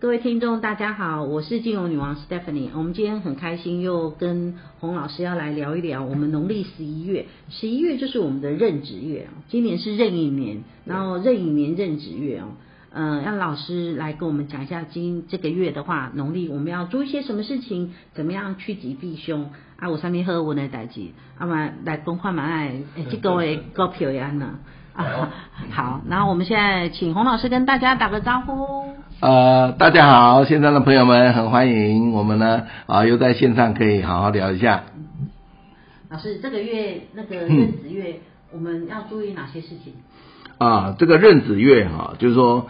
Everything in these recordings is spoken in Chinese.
各位听众，大家好，我是金融女王 Stephanie。我们今天很开心，又跟洪老师要来聊一聊我们农历十一月。十一月就是我们的任职月，今年是壬寅年，然后壬寅年任职月哦。嗯，让老师来跟我们讲一下今这个月的话，农历我们要做一些什么事情，怎么样趋吉避凶啊？我上面喝我的代志，啊嘛来公话嘛哎，这个月股票也安呢。啊，好，然后我们现在请洪老师跟大家打个招呼。呃，大家好，线上的朋友们很欢迎我们呢啊，又在线上可以好好聊一下。老师，这个月那个壬子月，嗯、我们要注意哪些事情？啊，这个壬子月哈、啊，就是说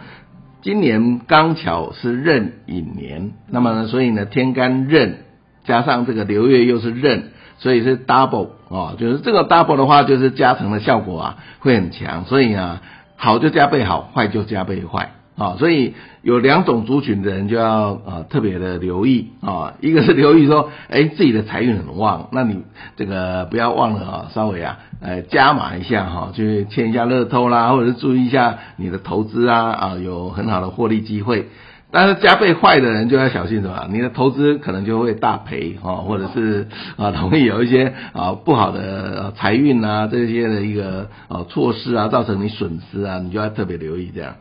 今年刚巧是壬寅年，那么呢，所以呢天干壬加上这个流月又是壬。所以是 double 哦，就是这个 double 的话，就是加成的效果啊会很强，所以啊好就加倍好，坏就加倍坏啊、哦，所以有两种族群的人就要呃特别的留意啊、哦，一个是留意说，哎自己的财运很旺，那你这个不要忘了啊，稍微啊呃加码一下哈，去签一下乐透啦，或者是注意一下你的投资啊啊有很好的获利机会。但是加倍坏的人就要小心什么？你的投资可能就会大赔哦，或者是啊，容易有一些啊不好的财运啊这些的一个啊措施啊，造成你损失啊，你就要特别留意这样。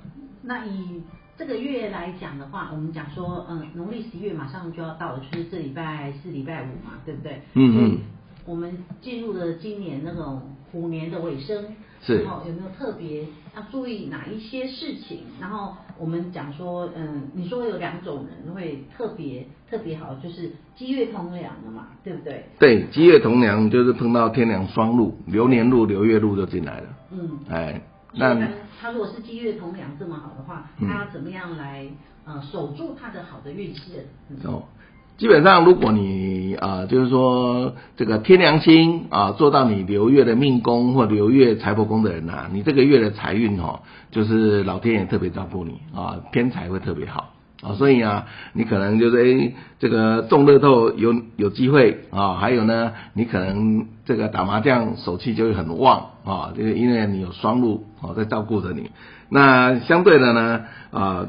那以这个月来讲的话，我们讲说，嗯，农历十一月马上就要到了，就是这礼拜四、礼拜五嘛，对不对？嗯嗯。我们进入了今年那种虎年的尾声。是，然后有没有特别要注意哪一些事情？然后我们讲说，嗯，你说有两种人会特别特别好，就是机月同梁的嘛，对不对？对，机月同梁就是碰到天梁双路，流年路、流月路就进来了。嗯，哎，那他如果是机月同梁这么好的话，他要怎么样来呃守住他的好的运势？嗯、哦。基本上，如果你啊、就是说这个天梁星啊，做到你流月的命宫或流月财帛宫的人呐、啊，你这个月的财运哦，就是老天爷特别照顾你啊，偏财会特别好啊，所以啊，你可能就是诶这个中乐透有有机会啊，还有呢，你可能这个打麻将手气就会很旺啊，这个因为你有双禄啊在照顾着你。那相对的呢啊，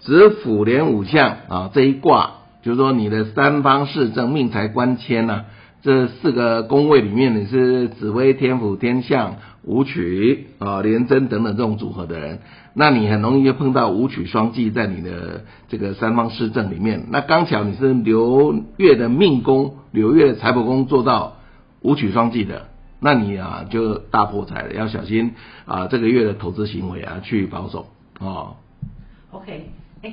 子午连五相啊这一卦。就是说，你的三方四正命财官迁呐，这四个宫位里面，你是紫微、天府、天相、武曲啊、廉贞等等这种组合的人，那你很容易就碰到武曲双忌在你的这个三方四正里面。那刚巧你是流月的命宫，流月的财帛宫做到武曲双忌的，那你啊就大破财了，要小心啊这个月的投资行为啊去保守啊。OK，哎。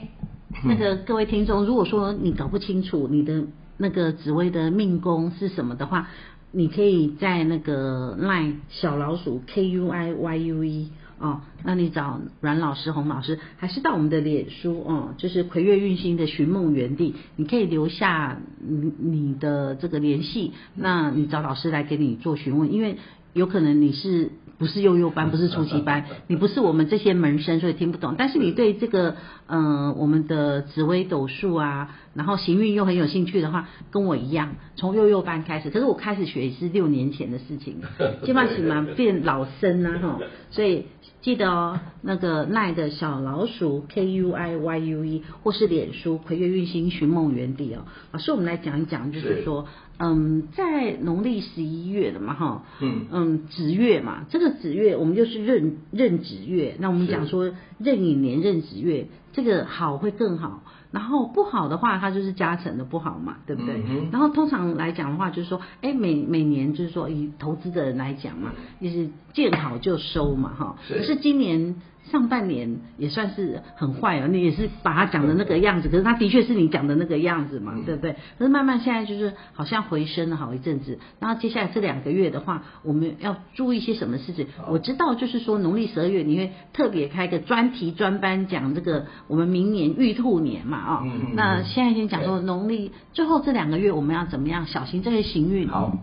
那个各位听众，如果说你搞不清楚你的那个紫微的命宫是什么的话，你可以在那个赖小老鼠 K U I Y U E 哦，那你找阮老师、洪老师，还是到我们的脸书哦，就是魁月运星的寻梦园地，你可以留下你你的这个联系，那你找老师来给你做询问，因为有可能你是。不是幼幼班，不是初级班，你不是我们这些门生，所以听不懂。但是你对这个，嗯、呃，我们的紫微斗数啊，然后行运又很有兴趣的话，跟我一样，从幼幼班开始。可是我开始学也是六年前的事情，基本上嘛变老生啊哈，所以记得哦，那个赖的小老鼠 K U I Y U E 或是脸书葵月运星寻梦园地哦，老师我们来讲一讲，就是说。嗯，在农历十一月的嘛，哈，嗯。嗯，子月嘛，这个子月我们就是壬壬子月，那我们讲说壬寅年壬子月，这个好会更好，然后不好的话，它就是加成的不好嘛，对不对？嗯、然后通常来讲的话，就是说，哎，每每年就是说以投资的人来讲嘛，就是见好就收嘛，哈，可是今年。上半年也算是很坏哦，你也是把他讲的那个样子，可是他的确是你讲的那个样子嘛，对不对？可是慢慢现在就是好像回升了好一阵子，然后接下来这两个月的话，我们要注意些什么事情？我知道就是说农历十二月你会特别开个专题专班讲这个我们明年玉兔年嘛啊、哦，那现在先讲说农历最后这两个月我们要怎么样小心这些行运？好，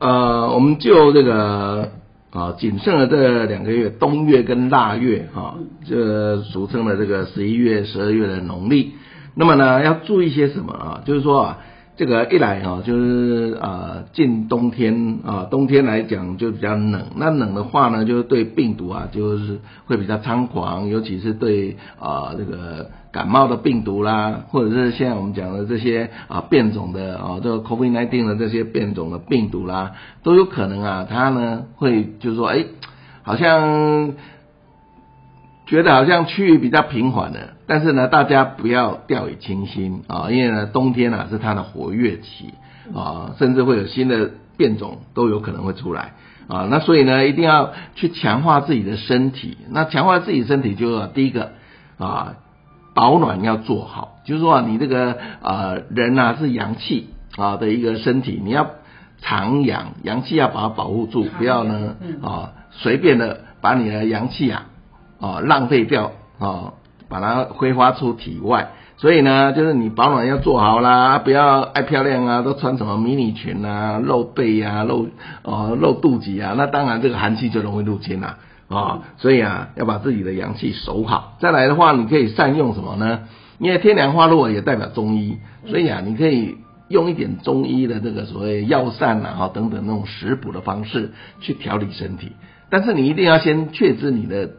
呃，我们就这个。啊，仅剩的这两个月，冬月跟腊月，哈，这俗称的这个十一月、十二月的农历。那么呢，要注意些什么啊？就是说啊，这个一来哈，就是啊进冬天啊，冬天来讲就比较冷。那冷的话呢，就是对病毒啊，就是会比较猖狂，尤其是对啊这个感冒的病毒啦，或者是现在我们讲的这些啊变种的啊这个 COVID-19 的这些变种的病毒啦，都有可能啊，它呢会就是说，哎，好像。觉得好像区域比较平缓的，但是呢，大家不要掉以轻心啊，因为呢，冬天啊是它的活跃期啊，甚至会有新的变种都有可能会出来啊。那所以呢，一定要去强化自己的身体。那强化自己身体，就要第一个啊，保暖要做好，就是说你这个啊人啊是阳气啊的一个身体，你要长养阳气，要把它保护住，不要呢啊随便的把你的阳气啊。啊，浪费掉啊，把它挥发出体外。所以呢，就是你保暖要做好啦，不要爱漂亮啊，都穿什么迷你裙啊，露背啊，露哦露肚脐啊，那当然这个寒气就容易入侵啦啊。所以啊，要把自己的阳气守好。再来的话，你可以善用什么呢？因为天凉花露也代表中医，所以啊，你可以用一点中医的这个所谓药膳啊，等等那种食补的方式去调理身体。但是你一定要先确知你的。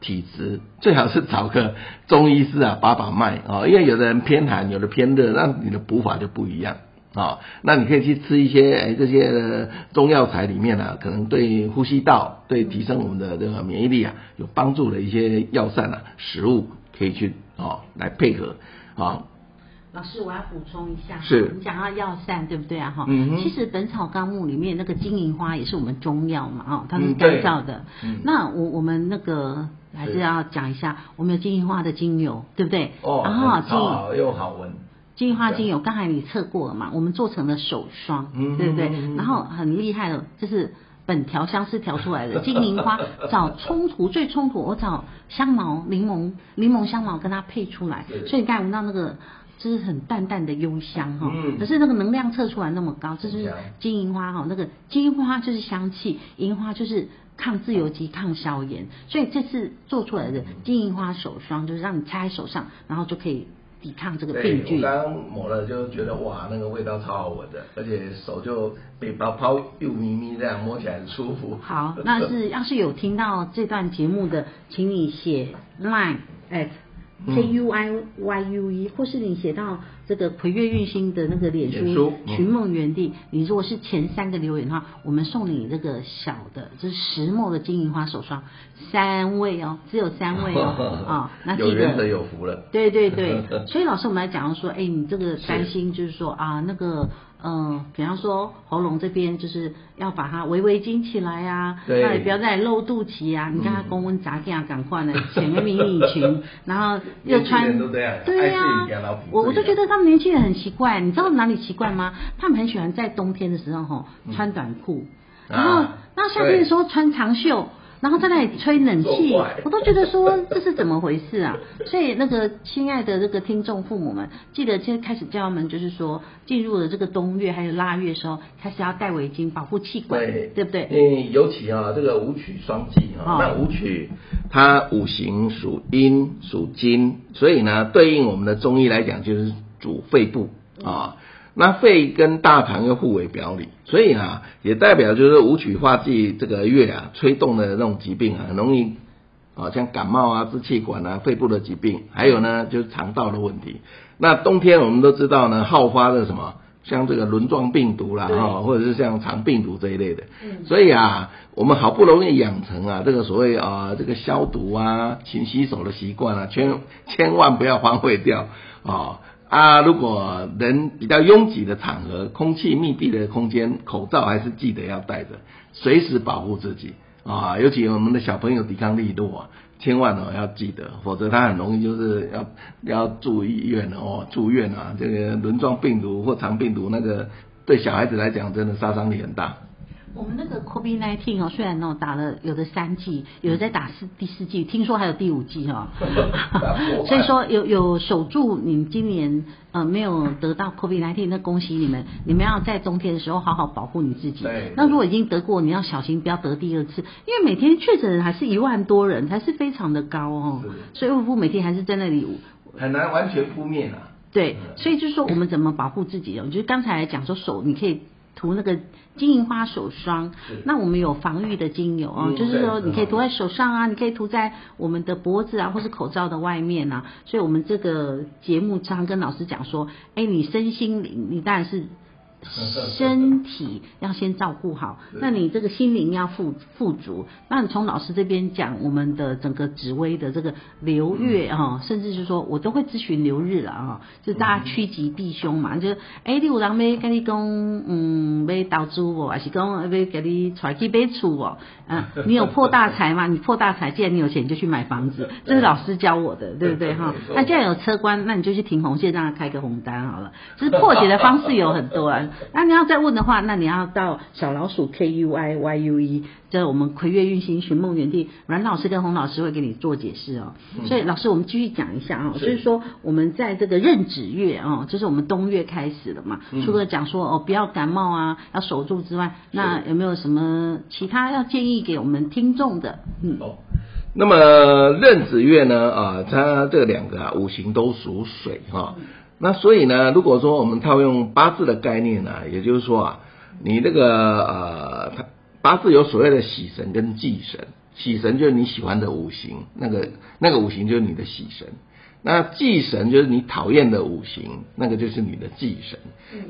体质最好是找个中医师啊把把脉啊，因为有的人偏寒，有的偏热，那你的补法就不一样啊。那你可以去吃一些哎这些中药材里面啊，可能对呼吸道、对提升我们的这个免疫力啊有帮助的一些药膳啊食物，可以去啊来配合啊。老师，我要补充一下，是你讲到药膳对不对啊？哈、嗯，其实《本草纲目》里面那个金银花也是我们中药嘛，哦，它是干燥的。嗯、那我我们那个还是要讲一下，我们有金银花的精油，对不对？哦，然后金好又好闻。金银花精油，刚才你测过了嘛？我们做成了手霜，嗯、对不对？然后很厉害的，就是本调香师调出来的金银花，找冲突最冲突，我找香茅、柠檬、柠檬香茅跟它配出来，所以你刚才闻到那个。就是很淡淡的幽香哈，可是那个能量测出来那么高，这就是金银花哈，那个金银花就是香气，银花就是抗自由基、抗消炎，所以这次做出来的金银花手霜就是让你擦在手上，然后就可以抵抗这个病菌。我刚刚抹了就觉得哇，那个味道超好闻的，而且手就被泡泡又咪咪这样摸起来很舒服。好，那是要是有听到这段节目的，请你写 line at。K U I Y U E，或是你写到这个葵月运星的那个脸书寻梦园地，你如果是前三个留言的话，我们送你这个小的，就是十 ml 的金银花手霜，三位哦，只有三位哦，啊、哦，那记得有缘者有福了。对对对，所以老师我们来讲说，哎，你这个担心就是说啊，那个。嗯，比方说喉咙这边就是要把它围围巾起来啊，那也不要再露肚脐啊。你看他公文杂件啊，赶快的，显个迷你裙，然后又穿，对呀、啊，我我就觉得他们年轻人很奇怪，你知道哪里奇怪吗？他们很喜欢在冬天的时候吼穿短裤，然后那夏天的时候穿长袖。然后在那里吹冷气，我都觉得说这是怎么回事啊？所以那个亲爱的这个听众父母们，记得现在开始教他们，就是说进入了这个冬月还有腊月的时候，开始要戴围巾保护气管，对，对不对？嗯，尤其啊，这个武曲双季啊，那武曲它五行属阴属金，所以呢，对应我们的中医来讲，就是主肺部啊。那肺跟大肠又互为表里，所以啊，也代表就是武曲化忌这个月啊，吹动的那种疾病啊，很容易啊，像感冒啊、支气管啊、肺部的疾病，还有呢，就是肠道的问题。那冬天我们都知道呢，好发的什么，像这个轮状病毒啦，哈，或者是像肠病毒这一类的。所以啊，我们好不容易养成啊，这个所谓啊，这个消毒啊、勤洗手的习惯啊，千千万不要荒废掉啊。啊，如果人比较拥挤的场合，空气密闭的空间，口罩还是记得要戴着，随时保护自己啊。尤其我们的小朋友抵抗力弱啊，千万哦要记得，否则他很容易就是要要住医院哦，住院啊。这个轮状病毒或肠病毒，那个对小孩子来讲，真的杀伤力很大。我们那个 COVID-19 哦，虽然哦打了有的三剂，有的在打四第四剂，听说还有第五剂哦。所以说有有守住你们今年呃没有得到 COVID-19，那恭喜你们，你们要在冬天的时候好好保护你自己。那如果已经得过，你要小心不要得第二次，因为每天确诊人还是一万多人，还是非常的高哦。所以卫福部每天还是在那里。很难完全扑灭啊。对，所以就是说我们怎么保护自己哦？就是刚才讲说手，你可以涂那个金银花手霜。那我们有防御的精油啊，就是说你可以涂在手上啊，你可以涂在我们的脖子啊，或是口罩的外面啊。所以我们这个节目常常跟老师讲说，哎，你身心灵，你当然是。身体要先照顾好，那你这个心灵要富富足。那你从老师这边讲，我们的整个紫微的这个流月啊，甚至是说我都会咨询流日了啊，就大家趋吉避凶嘛。就哎，你有人要跟你讲，嗯，要投资我，还是讲要给你揣去买厝哦？嗯，你有破大财嘛？你破大财，既然你有钱，你就去买房子。这是老师教我的，对不对哈？那既然有车关，那你就去停红线，让他开个红单好了。就是破解的方式有很多啊。那你要再问的话，那你要到小老鼠 K U I Y U E，这我们葵月运行寻梦园地，阮老师跟洪老师会给你做解释哦。所以老师，我们继续讲一下啊，所以说我们在这个壬子月哦，就是我们冬月开始了嘛，除了讲说哦不要感冒啊，要守住之外，那有没有什么其他要建议给我们听众的？嗯，哦，那么壬子月呢啊，它这两个啊五行都属水哈。那所以呢，如果说我们套用八字的概念呢，也就是说啊，你这个呃，八字有所谓的喜神跟忌神，喜神就是你喜欢的五行，那个那个五行就是你的喜神，那忌神就是你讨厌的五行，那个就是你的忌神。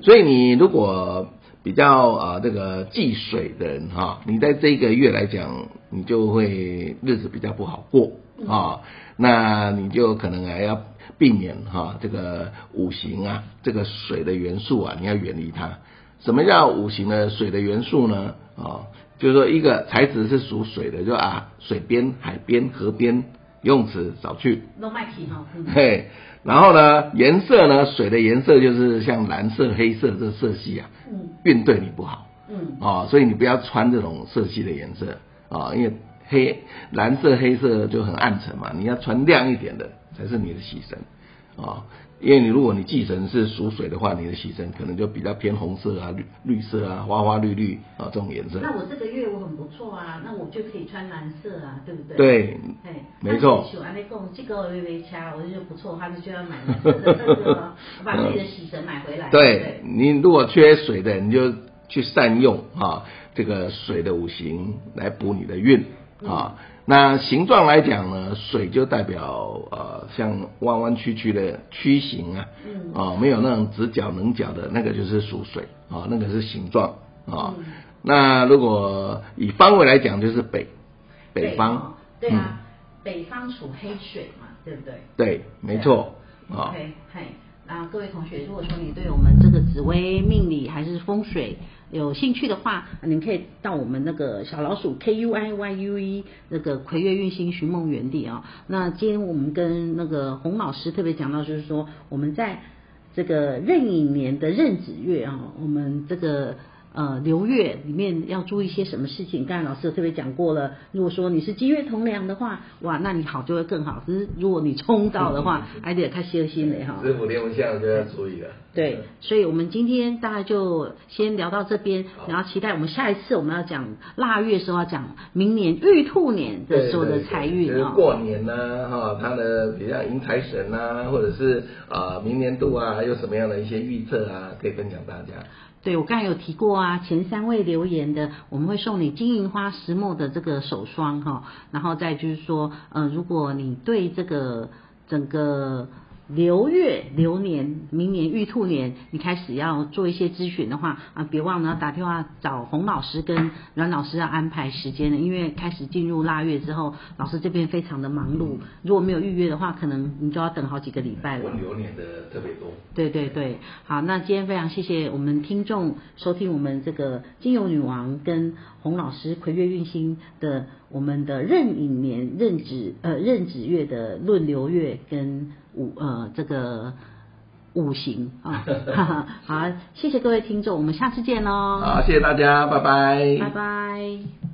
所以你如果比较啊这个忌水的人哈，你在这个月来讲，你就会日子比较不好过啊，那你就可能还要。避免哈这个五行啊，这个水的元素啊，你要远离它。什么叫五行的水的元素呢？啊，就是说一个材质是属水的，就啊水边、海边、河边游泳池少去。嘿，然后呢，颜色呢，水的颜色就是像蓝色、黑色这色系啊，运对你不好。嗯。啊，所以你不要穿这种色系的颜色啊，因为黑、蓝色、黑色就很暗沉嘛，你要穿亮一点的。才是你的喜神啊，因为你如果你忌神是属水的话，你的喜神可能就比较偏红色啊、绿绿色啊、花花绿绿啊这种颜色。那我这个月我很不错啊，那我就可以穿蓝色啊，对不对？对，没错。那你讲这个微微掐，我就觉得不错，他就就要买蓝色的这个，把自己的喜神买回来。对，你如果缺水的，你就去善用啊这个水的五行来补你的运啊。那形状来讲呢，水就代表呃像弯弯曲曲的曲形啊，啊、呃、没有那种直角棱角的那个就是属水啊、呃，那个是形状啊。那如果以方位来讲，就是北北方，对啊，嗯、北方属黑水嘛，对不对？对，没错啊。OK，嘿，啊各位同学，如果说你对我们这个紫薇命理还是风水，有兴趣的话，你可以到我们那个小老鼠 K U I Y U E 那个魁月运星寻梦园地啊。那今天我们跟那个洪老师特别讲到，就是说我们在这个壬寅年的壬子月啊，我们这个。呃，流月里面要注意些什么事情？刚才老师有特别讲过了。如果说你是金月同梁的话，哇，那你好就会更好。可是如果你冲到的话，还得太细心了哈。师傅连不相就要注意了。对，所以我们今天大概就先聊到这边，然后期待我们下一次我们要讲腊月时候要讲明年玉兔年的时候的财运啊过年呢，哈，他的比较迎财神啊，或者是啊明年度啊，还有什么样的一些预测啊，可以分享大家。对，我刚才有提过啊，前三位留言的，我们会送你金银花石墨的这个手霜哈，然后再就是说，呃，如果你对这个整个。流月流年，明年玉兔年，你开始要做一些咨询的话啊，别忘了打电话找洪老师跟阮老师要安排时间了，因为开始进入腊月之后，老师这边非常的忙碌，如果没有预约的话，可能你就要等好几个礼拜了。流年的特别多。对对对，好，那今天非常谢谢我们听众收听我们这个金油女王跟洪老师魁月运星的我们的壬寅年壬子呃壬子月的论流月跟。五呃，这个五行啊，好，谢谢各位听众，我们下次见喽。好，谢谢大家，拜拜，拜拜。